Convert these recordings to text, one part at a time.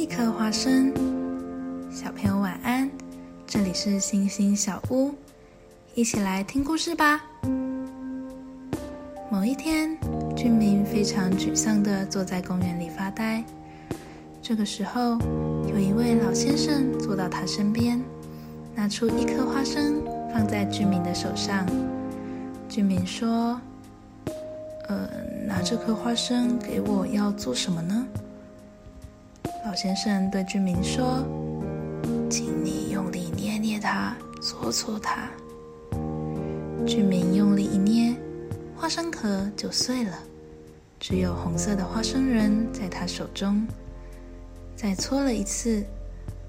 一颗花生，小朋友晚安。这里是星星小屋，一起来听故事吧。某一天，俊明非常沮丧地坐在公园里发呆。这个时候，有一位老先生坐到他身边，拿出一颗花生放在俊明的手上。俊明说：“呃，拿这颗花生给我要做什么呢？”老先生对俊明说：“请你用力捏捏它，搓搓它。”俊明用力一捏，花生壳就碎了，只有红色的花生仁在他手中。再搓了一次，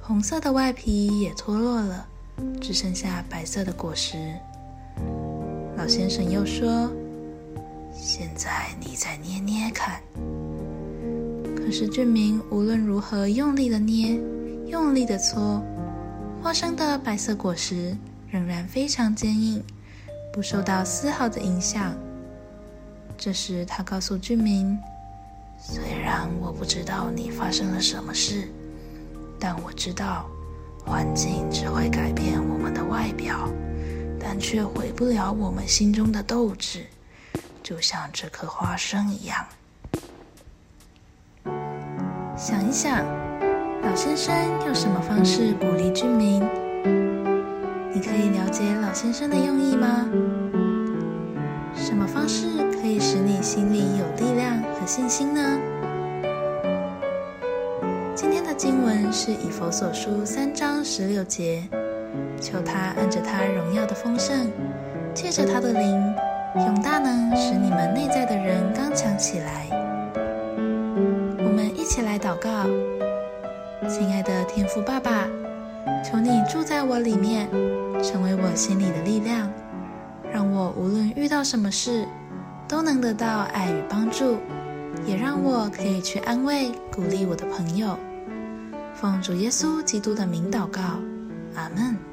红色的外皮也脱落了，只剩下白色的果实。老先生又说：“现在你再捏捏看。”是俊明无论如何用力的捏，用力的搓，花生的白色果实仍然非常坚硬，不受到丝毫的影响。这时，他告诉俊明：“虽然我不知道你发生了什么事，但我知道，环境只会改变我们的外表，但却毁不了我们心中的斗志，就像这颗花生一样。”想一想，老先生用什么方式鼓励居民？你可以了解老先生的用意吗？什么方式可以使你心里有力量和信心呢？今天的经文是以佛所书三章十六节，求他按着他荣耀的丰盛，借着他的灵，用大能使你们内在的人刚强。起来祷告，亲爱的天父爸爸，求你住在我里面，成为我心里的力量，让我无论遇到什么事，都能得到爱与帮助，也让我可以去安慰、鼓励我的朋友。奉主耶稣基督的名祷告，阿门。